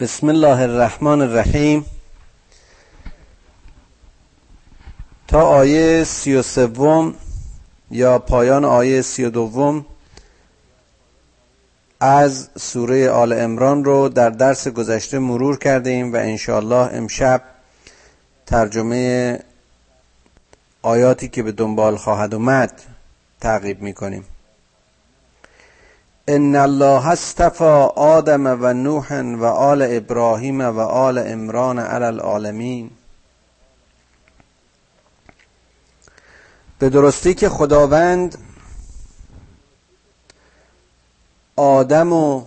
بسم الله الرحمن الرحیم. تا آیه سی و سوم یا پایان آیه سی و دوم از سوره آل امران رو در درس گذشته مرور کرده ایم و انشاءالله امشب ترجمه آیاتی که به دنبال خواهد اومد تعقیب می‌کنیم. ان الله استفى آدم و نوح و آل ابراهیم و آل عمران علی العالمین. به درستی که خداوند آدم و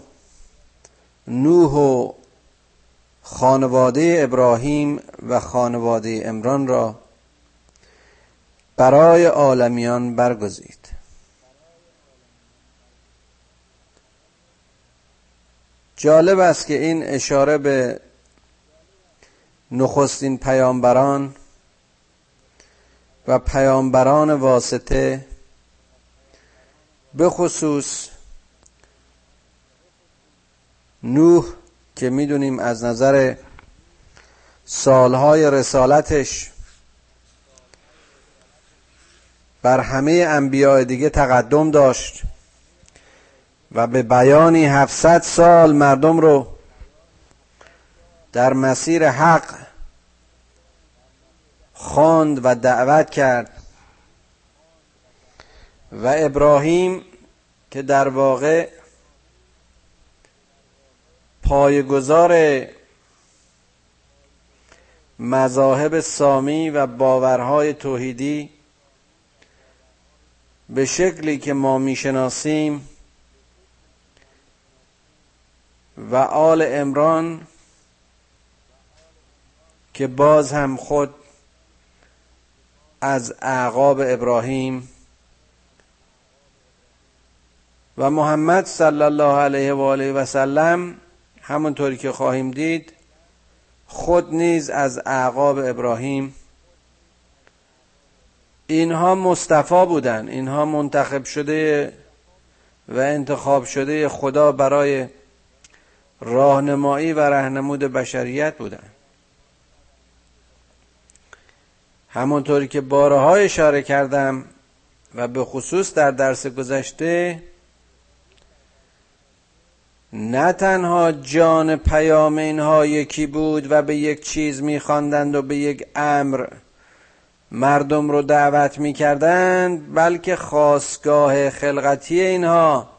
نوح و خانواده ابراهیم و خانواده امران را برای عالمیان برگزید. جالب است که این اشاره به نخستین پیامبران و پیامبران واسطه به خصوص نوح که می‌دونیم از نظر سالهای رسالتش بر همه انبیاء دیگه تقدم داشت. و به بیانی 700 سال مردم رو در مسیر حق خواند و دعوت کرد. و ابراهیم که در واقع پایگذار مذاهب سامی و باورهای توحیدی به شکلی که ما می‌شناسیم و آل امران که باز هم خود از اعقاب ابراهیم و محمد صلی الله علیه و آله و سلم همونطوری که خواهیم دید خود نیز از اعقاب ابراهیم. اینها مصطفا بودن اینها منتخب شده و انتخاب شده خدا برای راهنمایی و رهنمود بشریت بودن. همونطوری که بارها اشاره کردم و به خصوص در درس گذشته نه تنها جان پیام اینها یکی بود و به یک چیز میخواندند و به یک امر مردم رو دعوت می‌کردند بلکه خواستگاه خلقتی اینها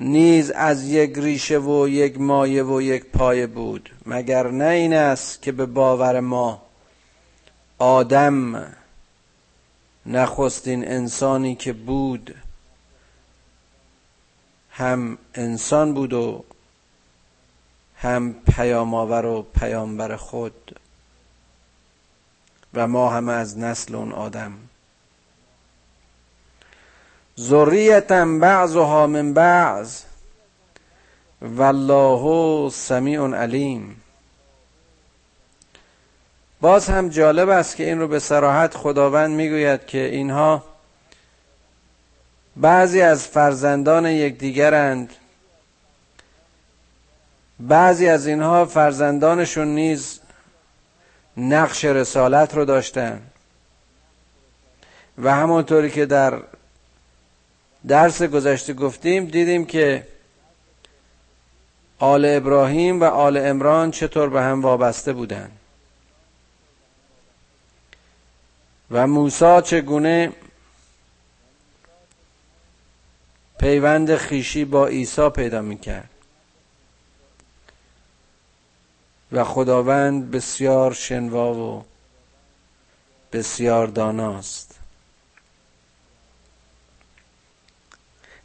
نیز از یک ریشه و یک مایه و یک پایه بود مگر نه این است که به باور ما آدم نخستین انسانی که بود هم انسان بود و هم پیامآور و پیامبر خود و ما همه از نسل اون آدم. ذریتا بعضها من بعض. والله سمیع علیم. باز هم جالب است که این رو به سراحت خداوند می‌گوید که اینها بعضی از فرزندان یکدیگرند. بعضی از اینها فرزندانشون نیز نقش رسالت رو داشتن. و همونطوری که در درس گذشته گفتیم دیدیم که آل ابراهیم و آل امران چطور به هم وابسته بودند و موسی چگونه پیوند خیشی با عیسی پیدا می‌کرد. و خداوند بسیار شنوا و بسیار داناست.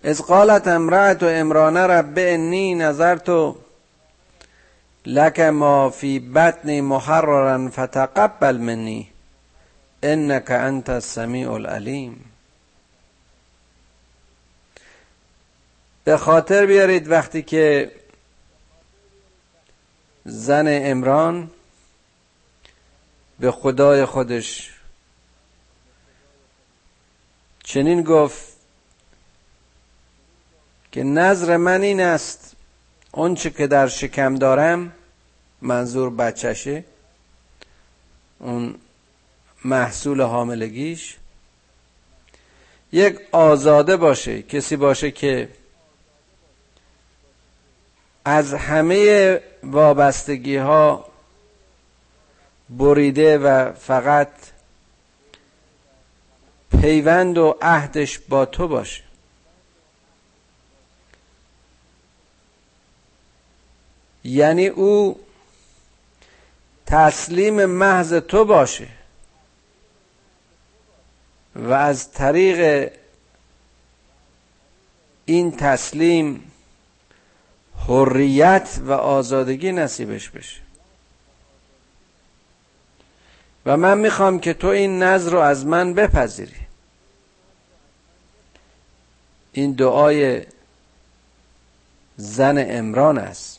از قالت امرأت و امرانه رب انی نظرت لک ما فی بطنی محررا فتقبل منی انک انت السمیع العلیم. به خاطر بیارید وقتی که زن امران به خدای خودش چنین گفت که نظر من این است. اون چه که در شکم دارم منظور بچشه اون محصول حاملگیش. یک آزاده باشه کسی باشه که از همه وابستگی ها بریده و فقط پیوند و عهدش با تو باشه. یعنی او تسلیم محض تو باشه و از طریق این تسلیم حریت و آزادگی نصیبش بشه. و من می‌خوام که تو این نظر رو از من بپذیری. این دعای زن امران است.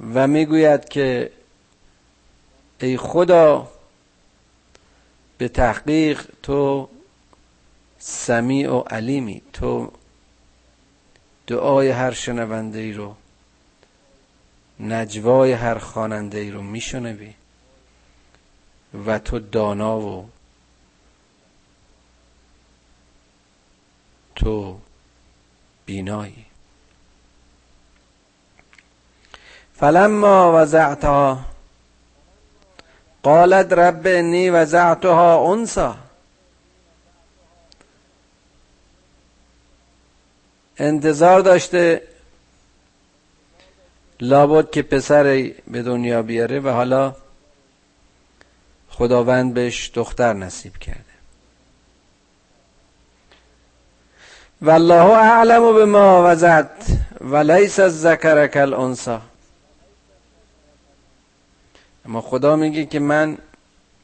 و می‌گوید که ای خدا به تحقیق تو سمیع و علیمی تو دعای هر شنونده ای رو نجوای هر خواننده ای رو میشنوی و تو دانا و تو بینایی. فلما وزعتها قالت رب انی وزعتها انسا انتظار داشته لابد که پسر به دنیا بیاره و حالا خداوند بهش دختر نصیب کرده. والله اعلم به ما وزد و لیس اما خدا میگه که من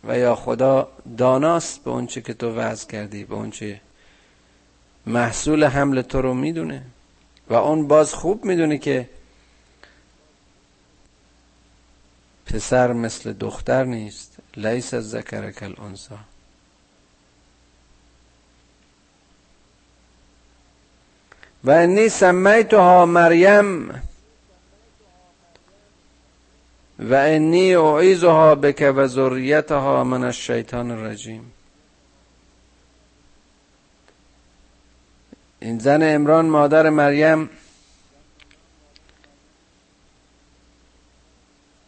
و یا خدا داناست به اونچه که تو وضع کردی به اونچه محصول حمل تو رو می‌دونه. و اون باز خوب می‌دونه که پسر مثل دختر نیست. لیس از ذکرک الانسا و انی سمیتها مریم. و انی اعیزها بک و ذریتها من الشیطان الرجیم. این زن امران مادر مریم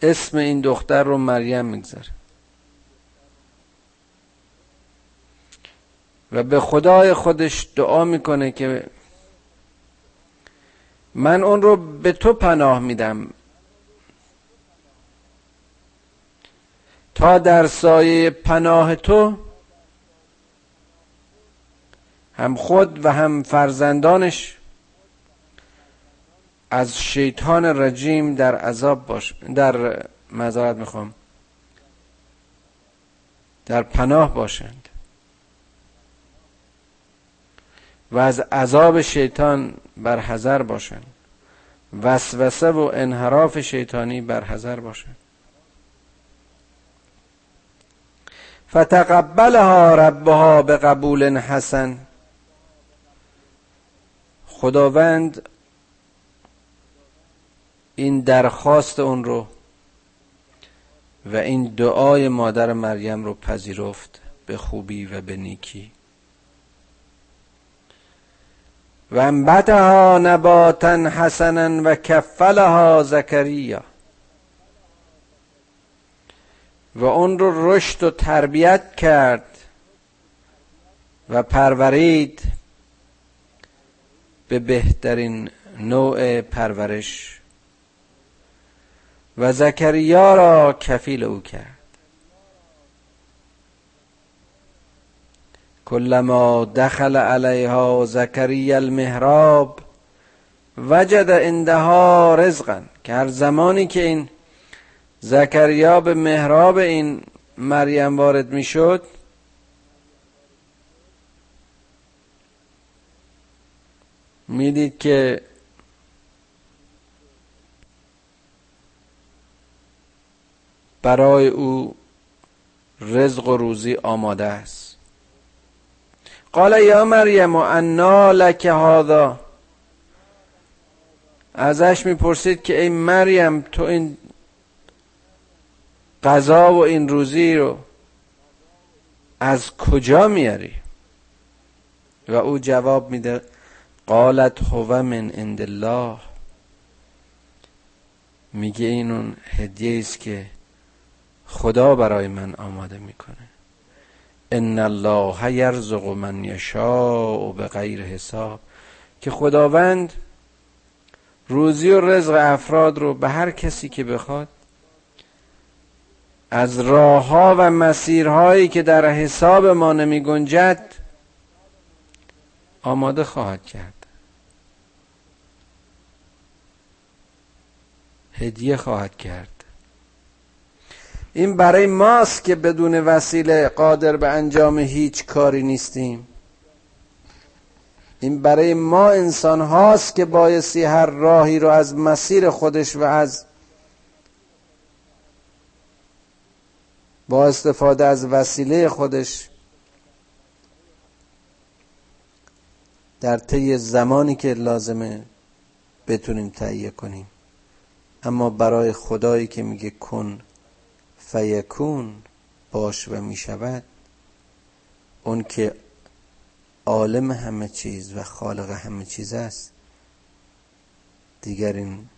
اسم این دختر رو مریم می‌گذاره. و به خدای خودش دعا می‌کنه که من اون رو به تو پناه میدم. تا در سایه پناه تو هم خود و هم فرزندانش از شیطان رجیم در عذاب باش در مزارت می‌خوام در پناه باشند. و از عذاب شیطان بر حذر باشند. وسوسه و انحراف شیطانی بر حذر باشند. فتقبلها ربها به قبول حسن. خداوند این درخواست اون رو و این دعای مادر مریم رو پذیرفت به خوبی و به نیکی. و انبتها نباتا حسنا و کفلها زکریا. و اون رو رشد و تربیت کرد و پرورید به بهترین نوع پرورش. و زکریا را کفیل او کرد. کلما دخل علیها زکریا المهراب وجد عندها رزقا که هر زمانی که این زکریا به محراب این مریم وارد می‌شد. می‌دید که برای او رزق و روزی آماده است. قال یا مریم انا لک هذا. ازش می‌پرسید که ای مریم تو این غذا و این روزی رو از کجا میاری؟ و او جواب میده قالت هو من عند الله. میگه این اون هدیه است که خدا برای من آماده می‌کنه. ان الله یرزق من یشاء به غیر حساب. که خداوند روزی و رزق افراد رو به هر کسی که بخواد از راه ها و مسیرهایی که در حساب ما نمی گنجد آماده خواهد کرد. هدیه خواهد کرد. این برای ماست که بدون وسیله قادر به انجام هیچ کاری نیستیم. این برای ما انسان هاست که بایستی هر راهی رو از مسیر خودش و از با استفاده از وسیله خودش در طی زمانی که لازمه بتونیم تهیه کنیم. اما برای خدایی که میگه کن فیکون باش و می‌شود اون که عالم همه چیز و خالق همه چیز است دیگر این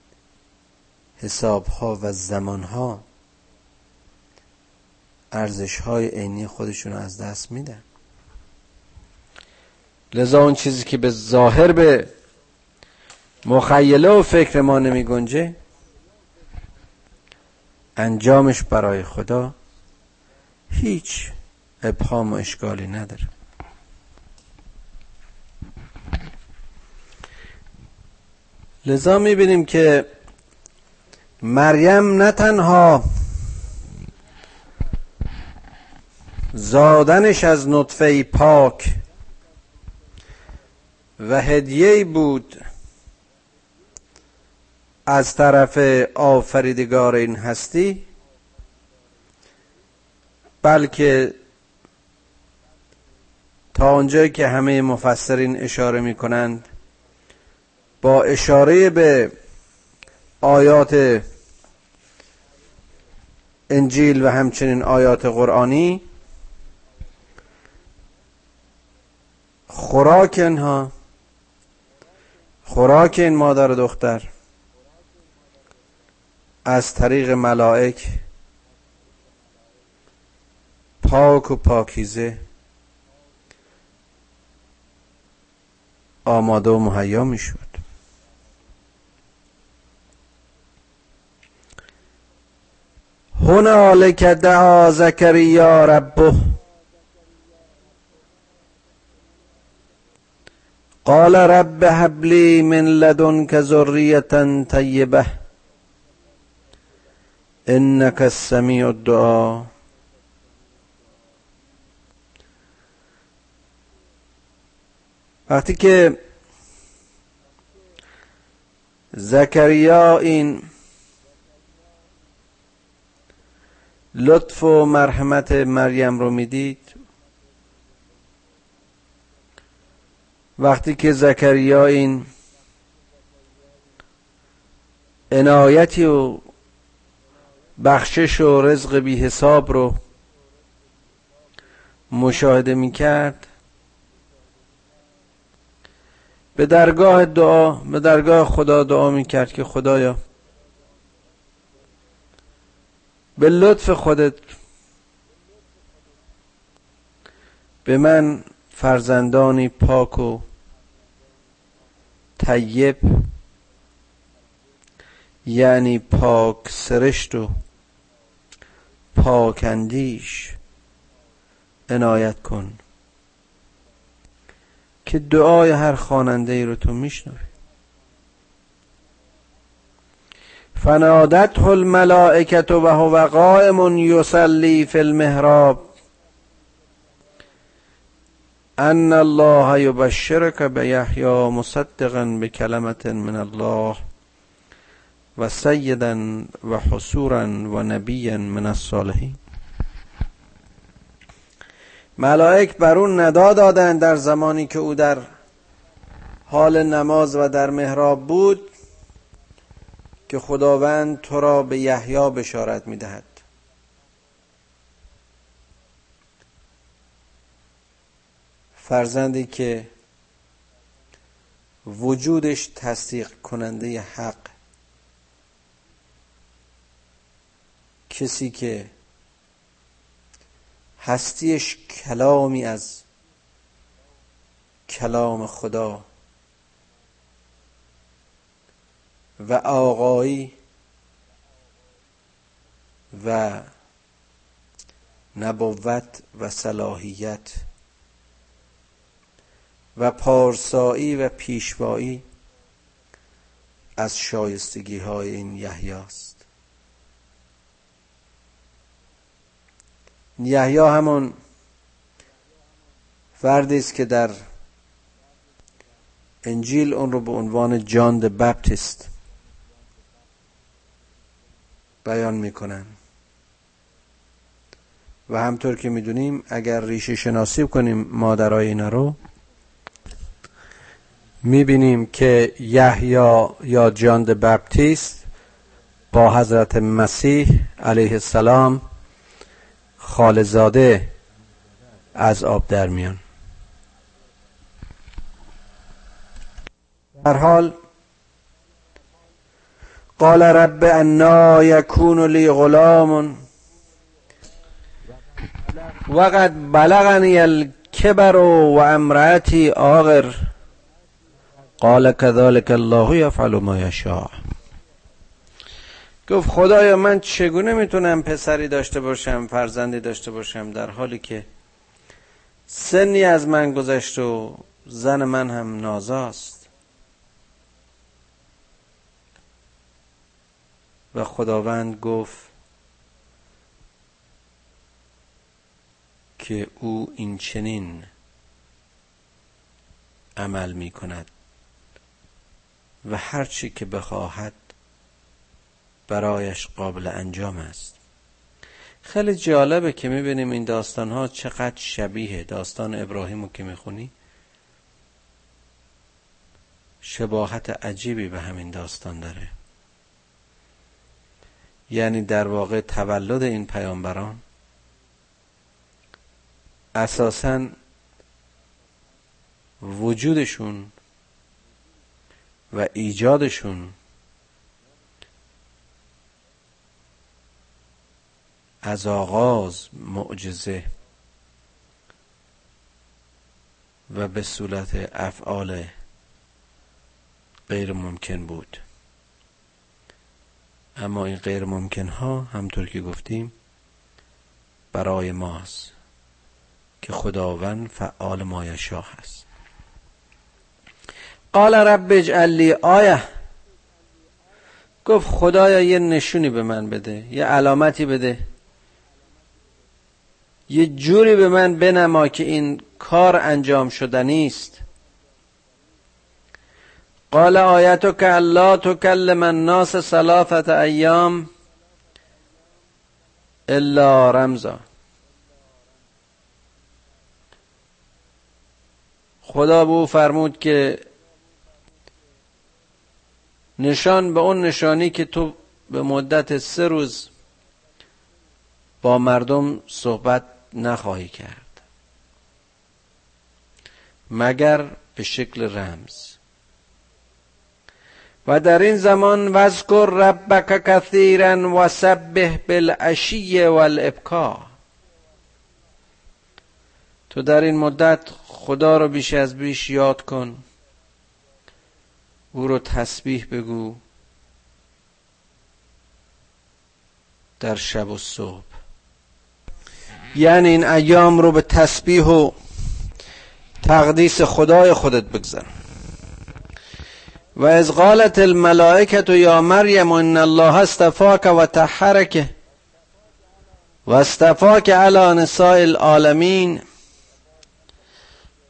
حساب ها و زمان ها ارزش های عینی خودشون از دست میدن. لذا اون چیزی که به ظاهر به مخیله و فکر ما نمی گنجه انجامش برای خدا هیچ ابهام و اشکالی نداره. لذا می‌بینیم که مریم نه تنها زادنش از نطفه پاک. و هدیه بود از طرف آفریدگار این هستی بلکه تا آنجایی که همه مفسرین اشاره می کنند با اشاره به آیات انجیل و همچنین آیات قرآنی خوراک اینها خوراک این مادر و دختر. از طریق ملائک. پاک و پاکیزه. آماده و مهیا می شود هنالک دعا زکریا ربه. قال رب هب لي من لدنك ذرية طيبة انك السميع الدعاء وقتی که زکریا این لطف و مرحمت مریم رو می‌دید وقتی که زکریا این عنایتی و بخشش و رزق بی حساب رو مشاهده می کرد به درگاه دعا به درگاه خدا دعا می کرد که خدایا به لطف خودت به من فرزندانی پاک و طیب یعنی پاک سرشت و پاک اندیش. عنایت کن که دعای هر خواننده ای رو تو میشنوی. فنادته الملائکت و هو قائم یصلی فی المحراب. ان الله یبشرک بیحیی مصدقا بکلمت من الله و سیدا و حصورا و نبیا من الصالحین. ملائک بر اون ندا دادند در زمانی که او در حال نماز و در محراب بود که خداوند تو را به یحیی بشارت می‌دهد. فرزندی که وجودش تصدیق کننده حق. کسی که هستیش کلامی از کلام خدا و آقایی و نبوت و صلاحیت. و پارسایی و پیشوایی از شایستگی های این یحیی است. یحیی همون فردی است که در انجیل اون رو به عنوان جان د بپتیست بیان می‌کنن. و همطور که می‌دونیم اگر ریشه شناسی کنیم مادرای اینا رو می‌بینیم که یحیی یا جان د بپتیست با حضرت مسیح علیه السلام خالزاده از آب در میان. در حال قال رب انا یکون لی غلام. وقد بلغنی الكبر و امرأتی آغر. قال كذلك الله يفعل ما يشاء. گفت خدایا من چگونه می‌تونم پسری داشته باشم فرزندی داشته باشم در حالی که سنی از من گذشت و زن من هم نازاست. و خداوند گفت که او این چنین عمل می کند و هرچی که بخواهد برایش قابل انجام است. خیلی جالبه که می‌بینیم این داستان ها چقدر شبیه داستان ابراهیم که می‌خونی. شباهت عجیبی به همین داستان داره. یعنی در واقع تولد این پیامبران اساسا وجودشون و ایجادشون. از آغاز معجزه. و به صورت افعال غیر ممکن بود. اما این غیر ممکن ها همطور که گفتیم برای ماست که خداوند فعال مایشاه هست قال رب اجعل لی آیه. گفت خدایا یه نشونی به من بده یه علامتی بده. یه جوری به من بنما که این کار انجام شدنی است قال آیتو که الله تکلم الناس ثلاثت ایام الا رمزا. خدا به او فرمود که نشان به اون نشانی که تو به مدت سه روز با مردم صحبت نخواهی کرد. مگر به شکل رمز. و در این زمان وذکر ربک کثیرا و سبح بالعشی والابکار تو در این مدت خدا رو بیش از بیش یاد کن. او رو تسبیح بگو در شب و صبح. یعنی این ایام رو به تسبیح و تقدیس خدای خودت بگذر و از قالت الملائکت یا مریم ان الله استفاک و تحرک و استفاک علی نساء العالمین.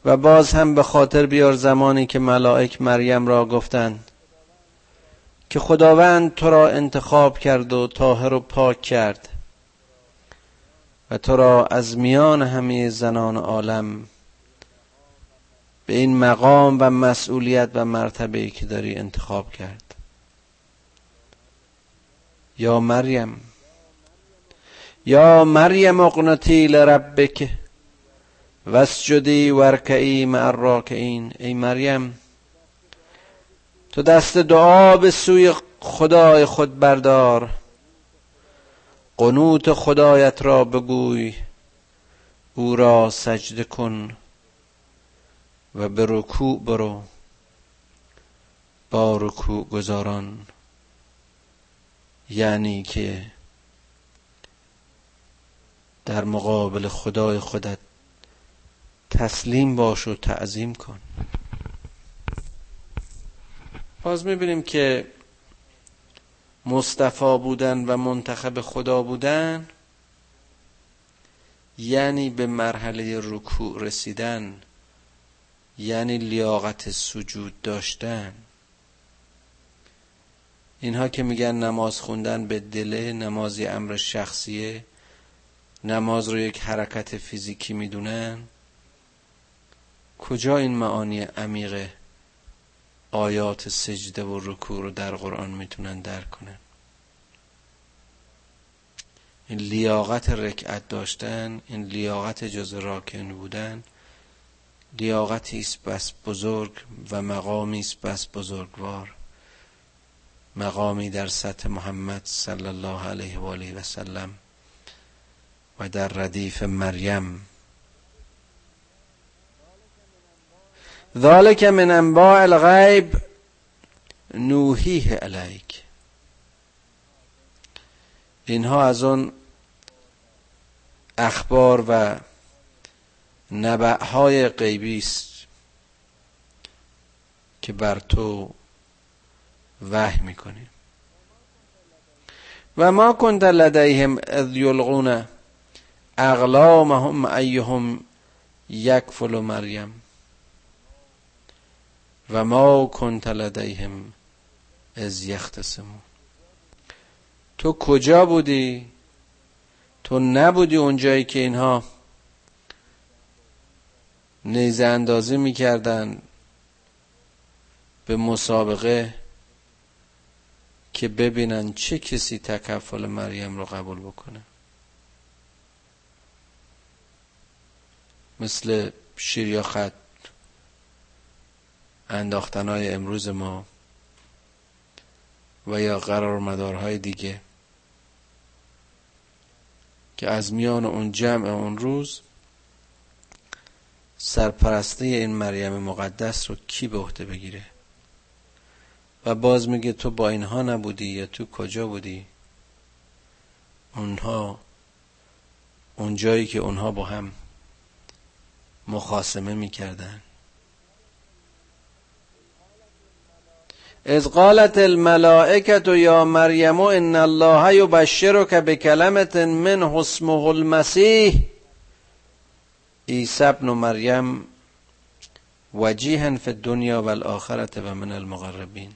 و باز هم به خاطر بیار زمانی که ملائک مریم را گفتند که خداوند تو را انتخاب کرد و طاهر و پاک کرد و تو را از میان همه زنان عالم به این مقام و مسئولیت و مرتبه که داری انتخاب کرد. یا مریم یا مریم اقنتی لربک. وسجدی ورکعی مع الراکعین ای مریم تو دست دعا به سوی خدای خود بردار. قنوت خدایت را بگوی. او را سجده کن و به رکوع برو. با رکوع گذاران. یعنی که در مقابل خدای خودت تسلیم باش و تعظیم کن. باز می‌بینیم که مصطفا بودن و منتخب خدا بودن یعنی به مرحله رکوع رسیدن یعنی لیاقت سجود داشتن. اینها که میگن نماز خوندن به دله نمازی امر شخصیه نماز رو یک حرکت فیزیکی می‌دونن. کجا این معانی عمیق آیات سجده و رکوع رو در قرآن می‌تونن درک کنن؟ این لیاقت رکعت داشتن این لیاقت جز راکن بودن لیاقتی است بس بزرگ و مقامی است بس بزرگوار. مقامی در سطح محمد صلی الله علیه و آله و سلم و در ردیف مریم. ذالک من انباء الغیب نوحیه علیک. اینها از اون اخبار و نبعهای غیبی است که بر تو وحی می‌کنیم. و ما کنت لدیهم اذ یلغون اغلامهم ایهم یکفل مریم. و ما کنت لدیهم از یختصمون. تو کجا بودی؟ تو نبودی اونجایی که اینها نیزه اندازی می‌کردن به مسابقه که ببینن چه کسی تکفل مریم رو قبول بکنه. مثل شیر یا خط. انداختنهای امروز ما و یا قرار مدارهای دیگه که از میان اون جمع اون روز سرپرستی این مریم مقدس رو کی به عهده بگیره؟ و باز میگه تو با اینها نبودی یا تو کجا بودی؟ اونها اون جایی که اونها با هم مخاسمه می‌کردن. از قالت الملائکت یا مریم ان الله یبشرک بکلمت من اسمه المسیح. عیسی ابن مریم وجیها فی الدنیا و الاخرت و من المقربین.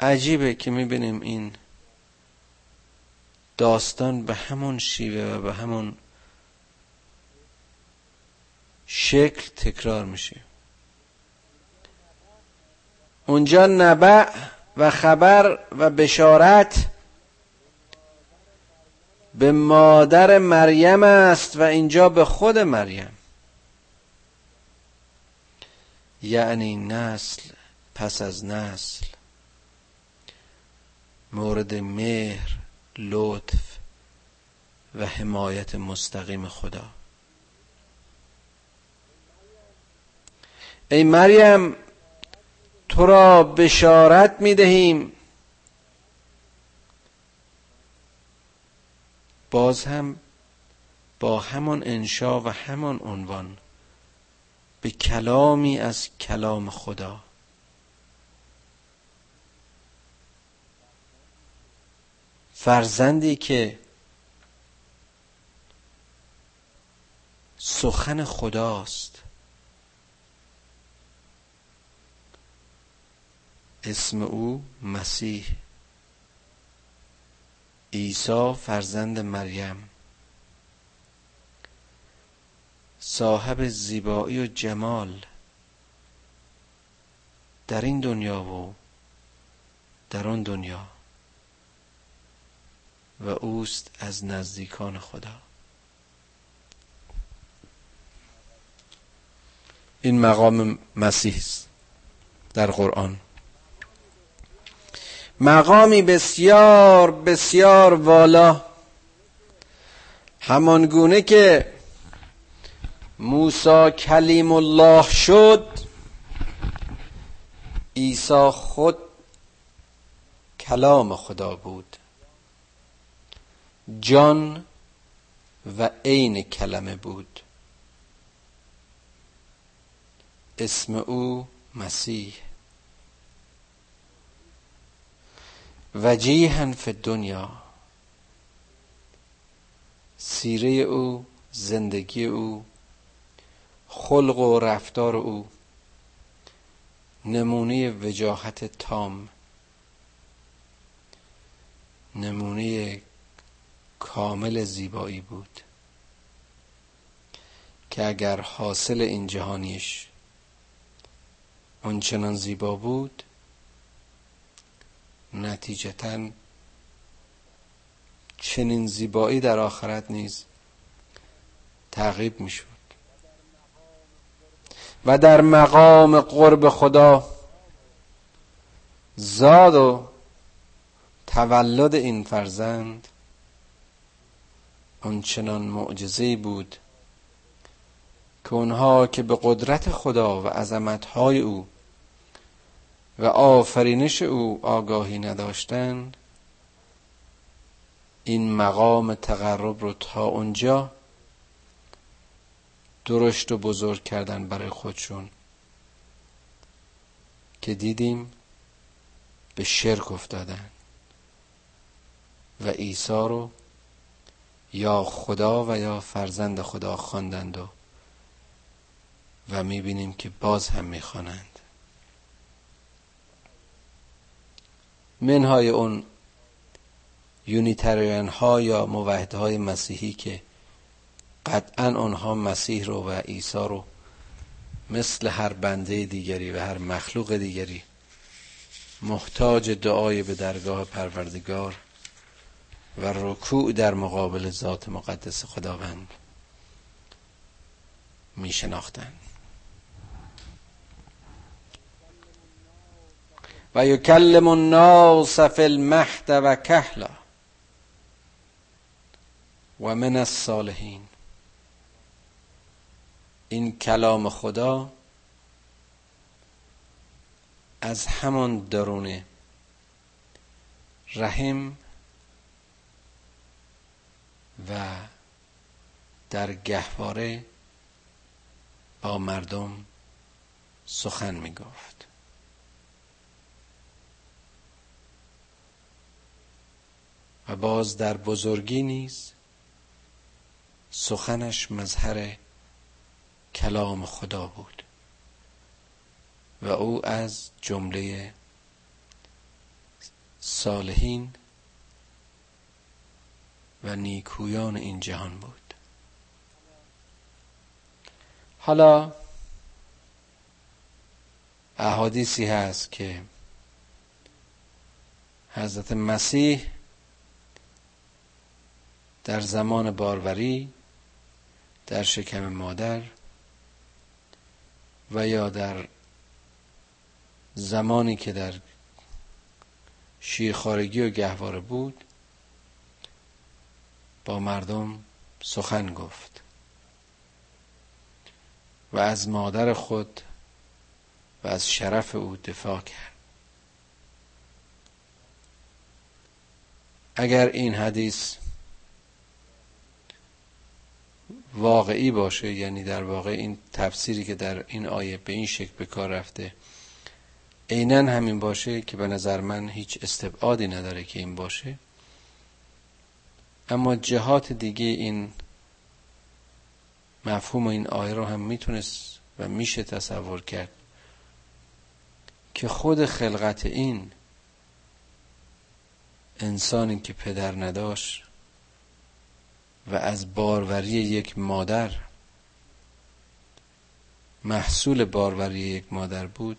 عجیبه که می‌بینیم این داستان به همون شیوه و به همون شکل تکرار میشه. اونجا نبع و خبر و بشارت به مادر مریم است و اینجا به خود مریم. یعنی نسل پس از نسل. مورد مهر لطف و حمایت مستقیم خدا. ای مریم تو را بشارت می دهیم باز هم با همان انشا و همان عنوان به کلامی از کلام خدا. فرزندی که سخن خداست. اسم او مسیح. عیسی فرزند مریم. صاحب زیبایی و جمال در این دنیا و در آن دنیا و اوست از نزدیکان خدا. این مقام مسیح است در قرآن. مقامی بسیار بسیار والا. همان گونه که موسی کلیم الله شد عیسی خود کلام خدا بود. جان و عین کلمه بود. اسم او مسیح. وجیها فی دنیا سیره او زندگی او خلق و رفتار او. نمونه وجاهت تام. نمونه کامل زیبایی بود. که اگر حاصل این جهانیش آنچنان زیبا بود نتیجتا چنین زیبایی در آخرت نیز تعقیب می شود و در مقام قرب خدا زاد و تولد این فرزند آنچنان معجزه بود که اونها که به قدرت خدا و عظمتهای او و آفرینش او آگاهی نداشتند. این مقام تقرب رو تا اونجا درشت و بزرگ کردن برای خودشون که دیدیم به شرک افتادن و عیسی رو یا خدا و یا فرزند خدا خواندند و و می‌بینیم که باز هم می‌خوانند. منهای اون یونیتریان ها یا موحد های مسیحی که قطعا آنها مسیح رو و عیسی رو مثل هر بنده دیگری و هر مخلوق دیگری محتاج دعای به درگاه پروردگار و رکوع در مقابل ذات مقدس خداوند می شناختند و یکلم الناس فی المهد و کهلا و من الصالحین. این کلام خدا از همان درون رحم و در گهواره با مردم سخن می گفت و باز در بزرگی نیز سخنش مظهر کلام خدا بود و او از جمله صالحین و نیکویان این جهان بود. حالا احادیثی هست که حضرت مسیح در زمان باروری در شکم مادر و یا در زمانی که در شیرخارگی و گهواره بود با مردم سخن گفت. و از مادر خود و از شرف او دفاع کرد. اگر این حدیث واقعی باشه یعنی در واقع این تفسیری که در این آیه به این شکل به کار رفته عینا همین باشه که به نظر من هیچ استبعادی نداره که این باشه. اما جهات دیگه این مفهوم این آیه رو هم می‌تونست و میشه تصور کرد که خود خلقت این انسانی که پدر نداشت و از باروری یک مادر. محصول باروری یک مادر بود.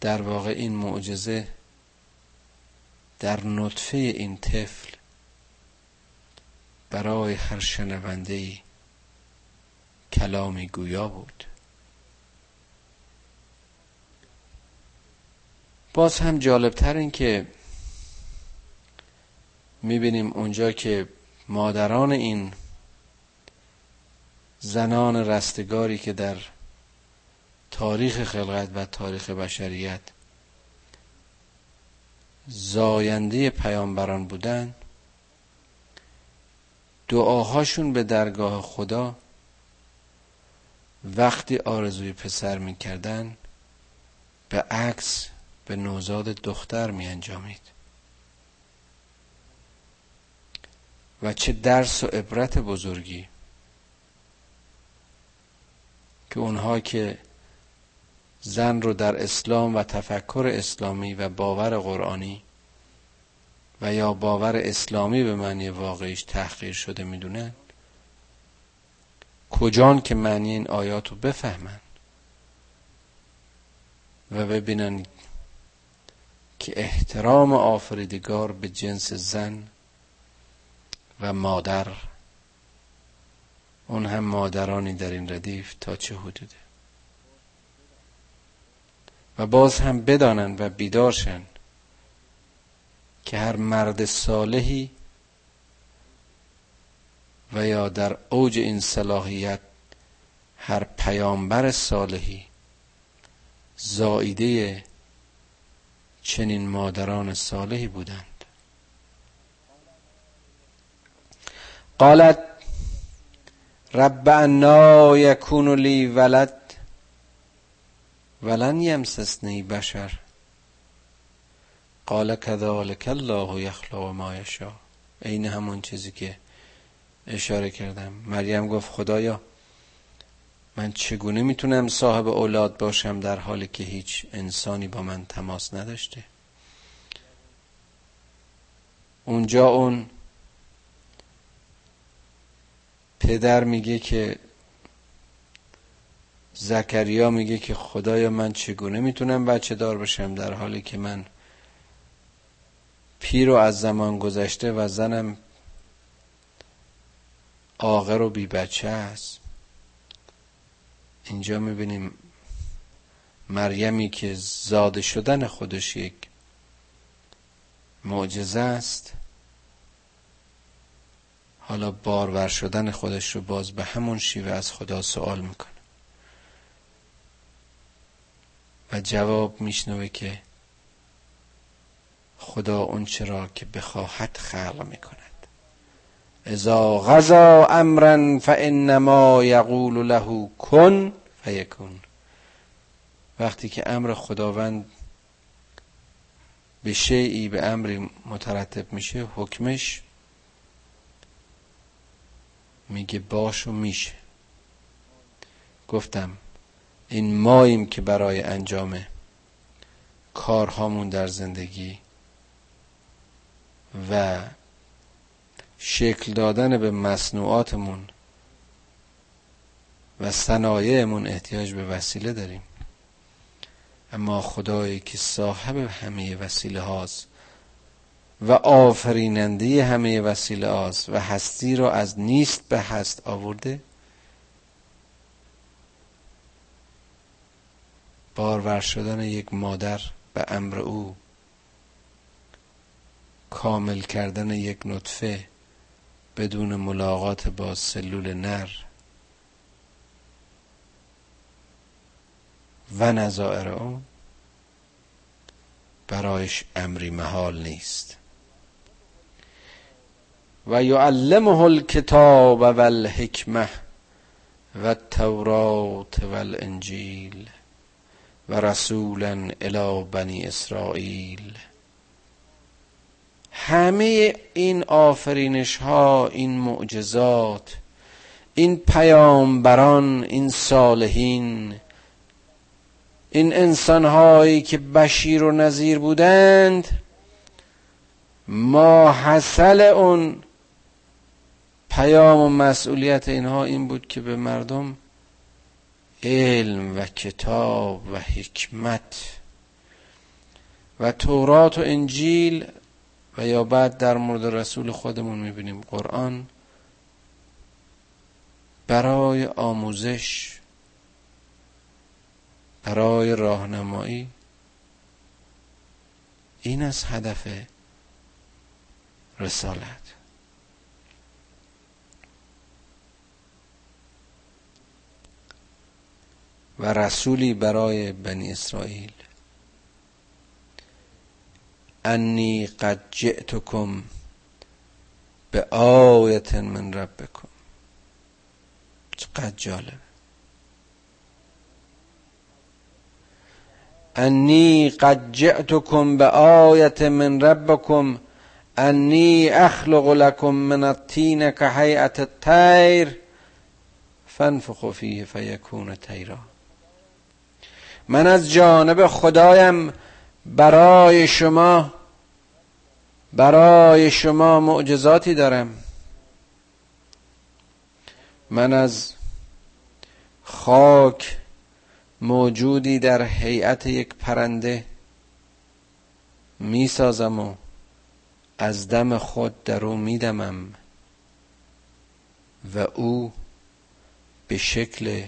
در واقع این معجزه در نطفه این طفل برای هر شنونده کلامی گویا بود. باز هم جالبتر این که می‌بینیم اونجا که مادران این زنان رستگاری که در تاریخ خلقت و تاریخ بشریت زاینده پیامبران بودن دعاهاشون به درگاه خدا وقتی آرزوی پسر می‌کردن به عکس به نوزاد دختر می انجامید و چه درس و عبرت بزرگی که اونها که زن رو در اسلام و تفکر اسلامی و باور قرآنی و یا باور اسلامی به معنی واقعیش تحقیر شده می‌دونن کجان که معنی این آیات رو بفهمن و ببینن که احترام آفریدگار به جنس زن و مادر. اون هم مادرانی در این ردیف تا چه حدوده. و باز هم بدانند و بیدارشن که هر مرد صالحی و یا در اوج این صلاحیت هر پیامبر صالحی زائیده چنین مادران صالحی بودند. قالت رب انا یکون لی ولد ولن یمسسنی بشر قال کذالک الله یخلق ما یشاء. عین همون چیزی که اشاره کردم. مریم گفت خدایا من چگونه می‌تونم صاحب اولاد باشم در حالی که هیچ انسانی با من تماس نداشته؟ اونجا اون پدر میگه که زکریا میگه که خدایا من چگونه می‌تونم بچه دار بشم در حالی که من پیر و از زمان گذشته و زنم آغر و بی بچه است. اینجا می‌بینیم مریمی که زاده شدن خودش یک معجزه است. حالا بارور شدن خودش رو باز به همون شیوه از خدا سوال می‌کنه. و جواب میشنوه که خدا اون چرا که بخواهد خلق می‌کند. اذا غذا امرا فانما یقول له کن فیکون. وقتی که امر خداوند به شیعی به امری مترتب میشه حکمش میگه باش و میشه. گفتم این ماییم که برای انجام کارهامون در زندگی و شکل دادن به مصنوعاتمون و صنایعمون احتیاج به وسیله داریم. اما خدایی که صاحب همه وسیله هاست و آفریننده همه وسیله هاست و هستی را از نیست به هست آورده. بارور شدن یک مادر به امر او. کامل کردن یک نطفه بدون ملاقات با سلول نر. و نظائر اون برایش امری محال نیست. و یعلمه الکتاب و الحکمه و التورات و الانجیل و رسولا الى بنی اسرائیل. همه این آفرینش ها این معجزات این پیامبران این صالحین این انسان هایی که بشیر و نظیر بودند ما حسل اون پیام و مسئولیت اینها این بود که به مردم علم و کتاب و حکمت و تورات و انجیل و یا بعد در مورد رسول خودمون می‌بینیم قرآن برای آموزش برای راهنمایی. این از هدف رسالت. و رسولی برای بنی اسرائیل. انی قد جئتکم به آیت من ربکم. چقدر جالب. انی قد جئتکم به آیت من ربکم. انی اخلق لکم من الطین که حیعت الطیر. فانفخوا فیه فیکون طیرا. من از جانب خدایم برای شما برای شما معجزاتی دارم. من از خاک موجودی در هیئت یک پرنده می‌سازم و از دم خود در او میدمم و او به شکل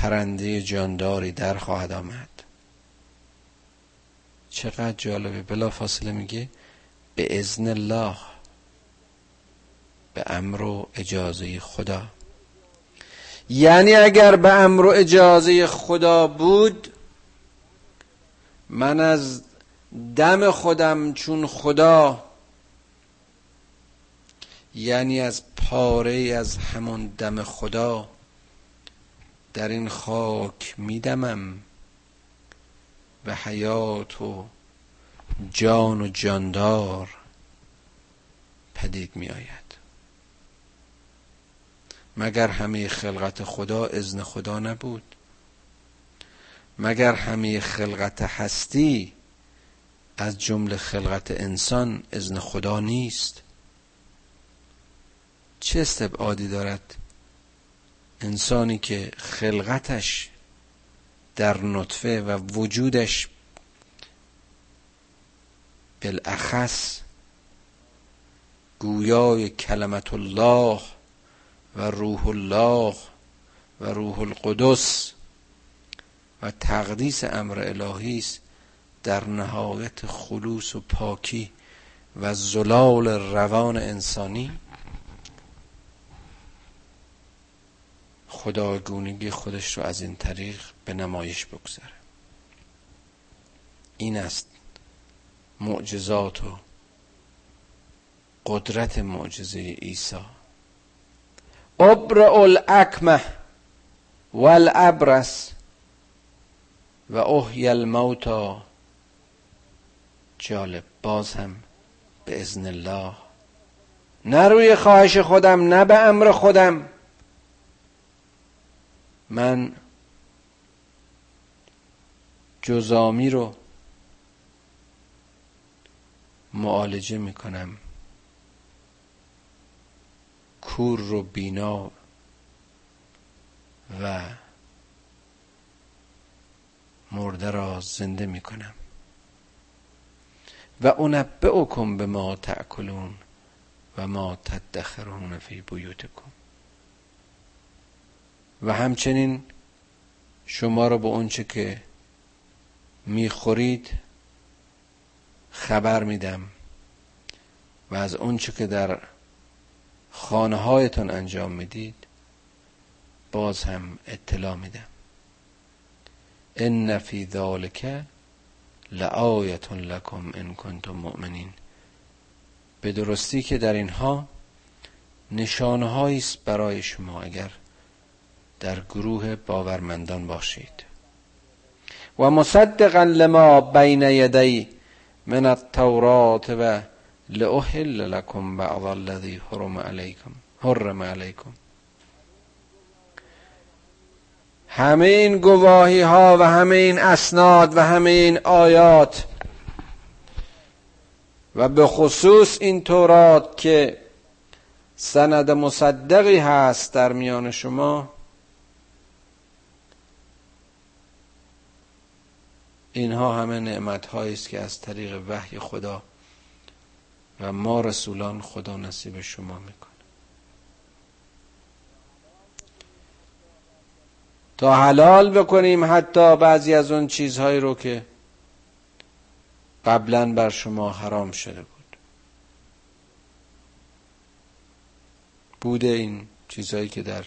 پرنده جانداری در خواهد آمد. چقدر جالبه. بلا فاصله میگه به ازن الله به امر و اجازه خدا. یعنی اگر به امر و اجازه خدا بود من از دم خودم چون خدا یعنی از پاره از همون دم خدا در این خاک میدمم و حیات و جان و جاندار پدید می آید مگر همه خلقت خدا ازن خدا نبود؟ مگر همه خلقت هستی از جمله خلقت انسان ازن خدا نیست؟ چه استبعادی دارد انسانی که خلقتش در نطفه و وجودش بالاخص گویای کلمت الله و روح الله و روح القدس و تقدیس امر الهی است در نهایت خلوص و پاکی و زلال روان انسانی. خداگونگی خودش رو از این طریق به نمایش بگذاره. این است معجزات و قدرت معجزه عیسی. ابرع الاکمه والابرس و احی الموتا جالب. باز هم به ازن الله. نه روی خواهش خودم نه به امر خودم. من جزامی رو معالجه می‌کنم. کور رو بینا و مرده را زنده می‌کنم. و انبئکم به ما تأکلون و ما تدخرون فی بیوتکم. و همچنین شما را به اونچه که می‌خورید خبر میدم و از اونچه که در خانه هایتان انجام می‌دید باز هم اطلاع میدم. ان فی ذالک لآیت لکم ان کنتم مؤمنین. به درستی که در اینها نشانه است برای شما اگر در گروه باورمندان باشید. و مصدقا لما بین یدی من التورات و لأحل لكم بعض الذي حرم عليكم حرم عليكم همه این گواهی ها و همه این اسناد و همه این آیات و به خصوص این تورات که سند مصدقی هست در میان شما اینها همه نعمت است که از طریق وحی خدا و ما رسولان خدا نصیب شما می‌کنه. تا حلال بکنیم حتی بعضی از اون چیزهایی رو که قبلا بر شما حرام شده بود. بوده این چیزهایی که در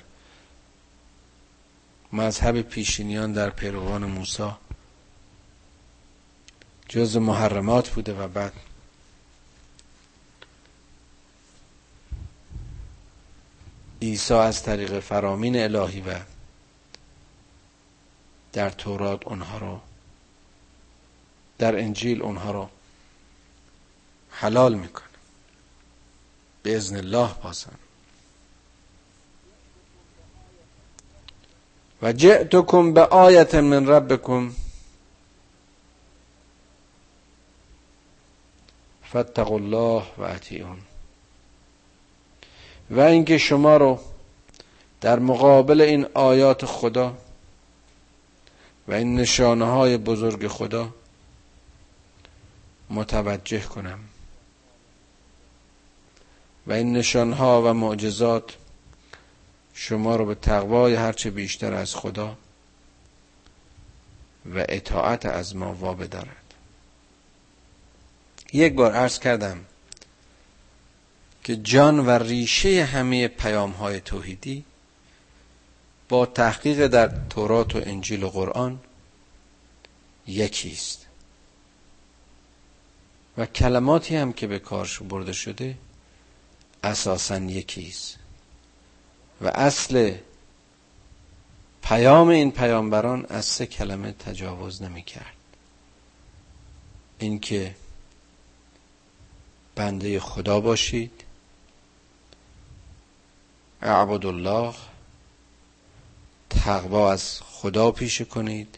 مذهب پیشینیان در پیروان موسی جز محرمات بوده و بعد. عیسی از طریق فرامین الهی و در تورات اونها رو در انجیل اونها رو حلال می‌کنه. به ازن الله بازم. و جئتکم به آیت من ربکم فاتقوا الله و اطیعون. و اینکه شما رو در مقابل این آیات خدا و این نشانه های بزرگ خدا متوجه کنم و این نشانها و معجزات شما رو به تقوای هرچه بیشتر از خدا و اطاعت از ما وابه دارد یک بار عرض کردم که جان و ریشه همه پیام های توحیدی با تحقیق در تورات و انجیل و قرآن یکی است. و کلماتی هم که به کارش برده شده اساسا یکی است. و اصل پیام این پیامبران از سه کلمه تجاوز نمی کرد اینکه بنده خدا باشید. اعبد الله تقوا از خدا پیشه کنید.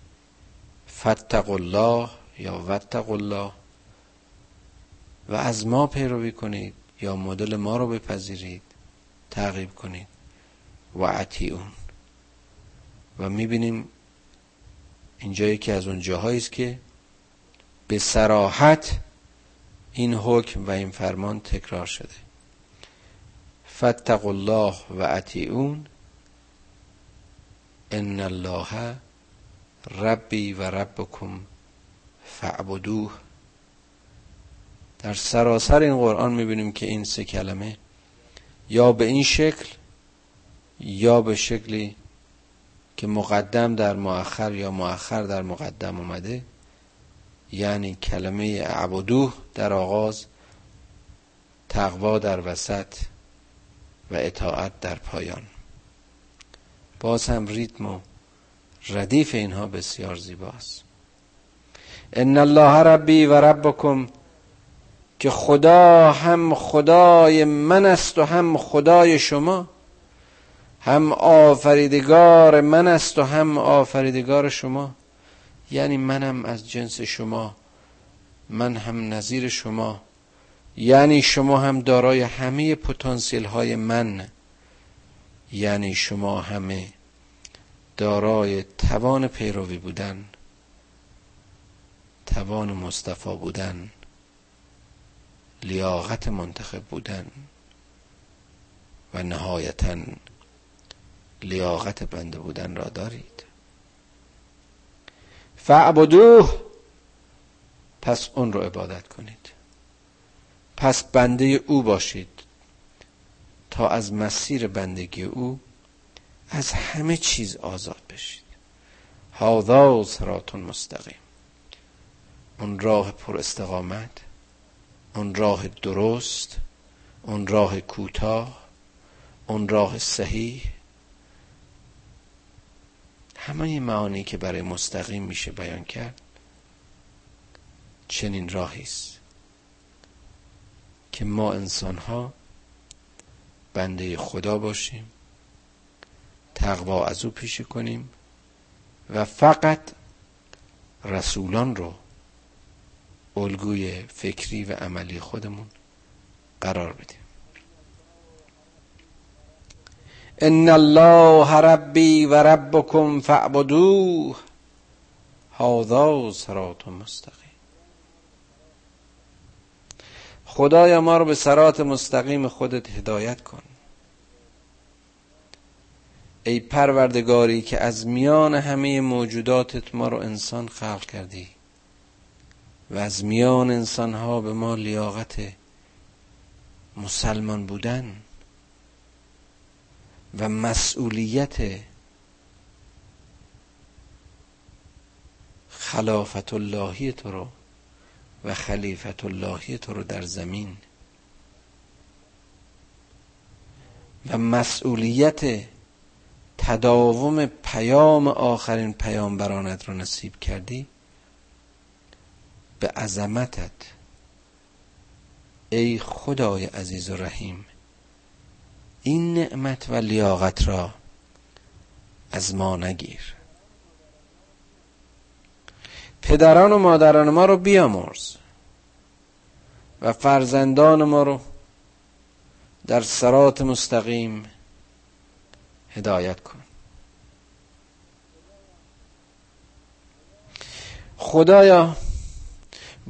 فتق الله یا وتق الله. و از ما پیروی کنید یا مدل ما رو بپذیرید. تعقیب کنید. و اون و می‌بینیم اینجا یکی از اون جاهایی است که به سراحت این حکم و این فرمان تکرار شده. فتق الله و اون ان الله ربی و ربکم فعبدوه در سراسر این قرآن می‌بینیم که این سه کلمه یا به این شکل یا به شکلی که مقدم در مؤخر یا مؤخر در مقدم اومده یعنی کلمه عبدوه در آغاز تقوا در وسط و اطاعت در پایان. باز هم ریتم و ردیف اینها بسیار زیباست. ان الله ربی و ربکم که خدا هم خدای من است و هم خدای شما هم آفریدگار من است و هم آفریدگار شما. یعنی منم از جنس شما من هم نظیر شما یعنی شما هم دارای همه پتانسیل های من یعنی شما همه دارای توان پیروی بودن توان مصطفی بودن لیاقت منتخب بودن و نهایتا لیاقت بنده بودن را دارید. فعبدوه پس اون رو عبادت کنید. پس بنده او باشید. تا از مسیر بندگی او از همه چیز آزاد بشید. هاذا صراط مستقیم. اون راه پر استقامت اون راه درست اون راه کوتاه اون راه صحیح همه معانی که برای مستقیم میشه بیان کرد چنین راهی است که ما انسان ها بنده خدا باشیم تقوا از او پیشه کنیم و فقط رسولان رو الگوی فکری و عملی خودمون قرار بدیم. ان الله ربی و ربکم فاعبدوه هذا صراط مستقیم خدایا ما رو به سرات مستقیم خودت هدایت کن ای پروردگاری که از میان همه موجوداتت ما رو انسان خلق کردی و از میان انسان ها به ما لیاقت مسلمان بودن و مسئولیت خلافت اللهی تو رو و خلیفت اللهی تو رو در زمین و مسئولیت تداوم پیام آخرین پیامبرانت رو نصیب کردی به عظمتت. ای خدای عزیز و رحیم این نعمت و لیاقت را از ما نگیر. پدران و مادران ما رو بیامرز و فرزندان ما رو در سرات مستقیم هدایت کن. خدایا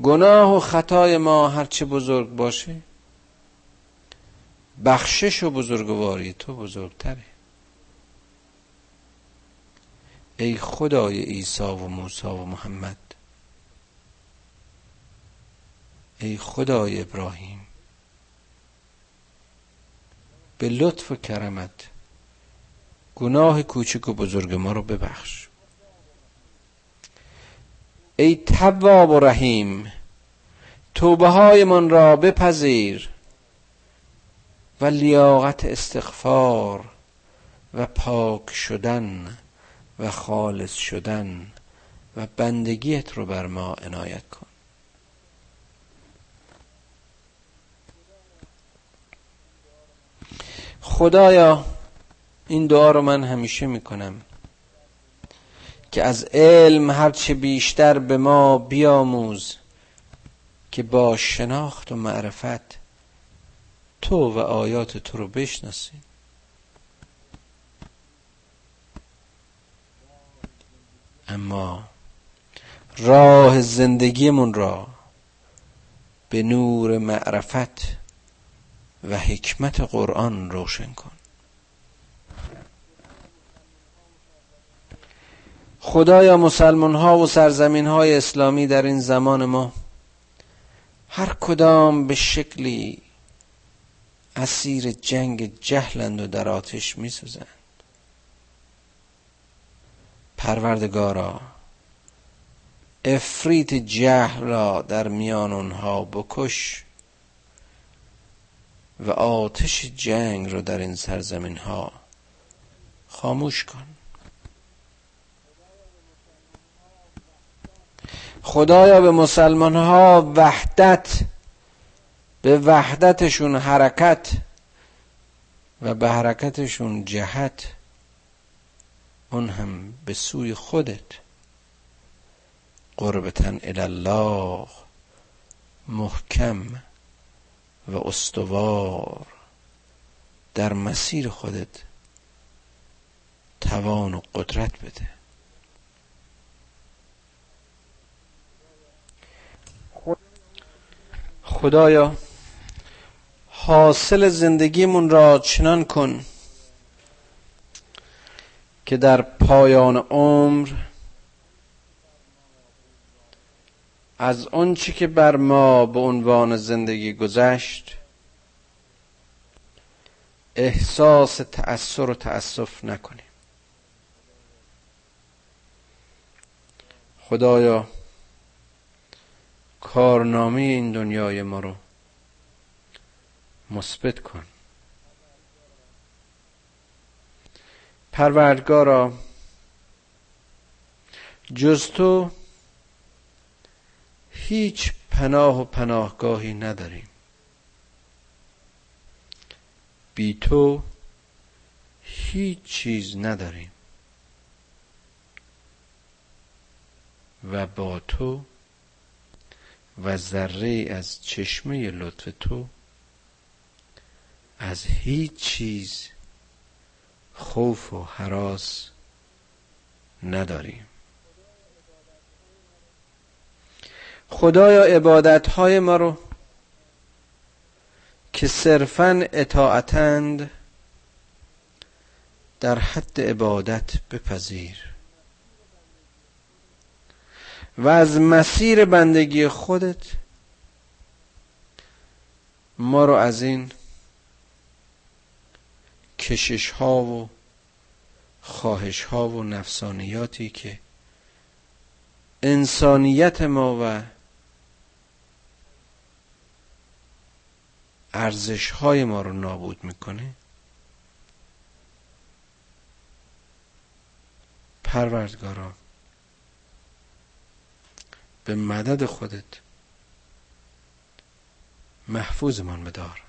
گناه و خطای ما هرچه بزرگ باشه بخشش و بزرگواری تو بزرگتره. ای خدای عیسی و موسی و محمد ای خدای ابراهیم به لطف و کرمت گناه کوچک و بزرگ ما رو ببخش. ای تواب و رحیم توبه های من را بپذیر. و لیاقت استغفار و پاک شدن و خالص شدن و بندگیت رو بر ما عنایت کن. خدایا این دعا رو من همیشه می‌کنم که از علم هرچه بیشتر به ما بیاموز که با شناخت و معرفت تو و آیات تو رو بشناسیم اما راه زندگیمون را به نور معرفت و حکمت قرآن روشن کن. خدایا مسلمان ها و سرزمین های اسلامی در این زمان ما هر کدام به شکلی اسیر جنگ جهلند و در آتش می سوزند پروردگارا افریت جهل را در میان آنها بکش و آتش جنگ را در این سرزمین ها خاموش کن. خدایا به مسلمان ها وحدت به وحدتشون حرکت و به حرکتشون جهت اون هم به سوی خودت. قربتن الله محکم و استوار. در مسیر خودت توان و قدرت بده. خدایا حاصل زندگیمون را چنان کن که در پایان عمر از آنچه که بر ما به عنوان زندگی گذشت احساس تأثیر و تأسف نکنیم. خدایا کارنامه این دنیای ما رو مثبت کن. پروردگارا جز تو هیچ پناه و پناهگاهی نداریم. بی تو هیچ چیز نداریم. و با تو و ذره از چشمه لطف تو از هیچ چیز خوف و حراس نداریم. خدایا عبادت های ما رو که صرفا اطاعتند در حد عبادت بپذیر و از مسیر بندگی خودت ما رو از این کشش ها و خواهش ها و نفسانیاتی که انسانیت ما و ارزش های ما رو نابود می‌کنه پروردگارا به مدد خودت محفوظمان بدار.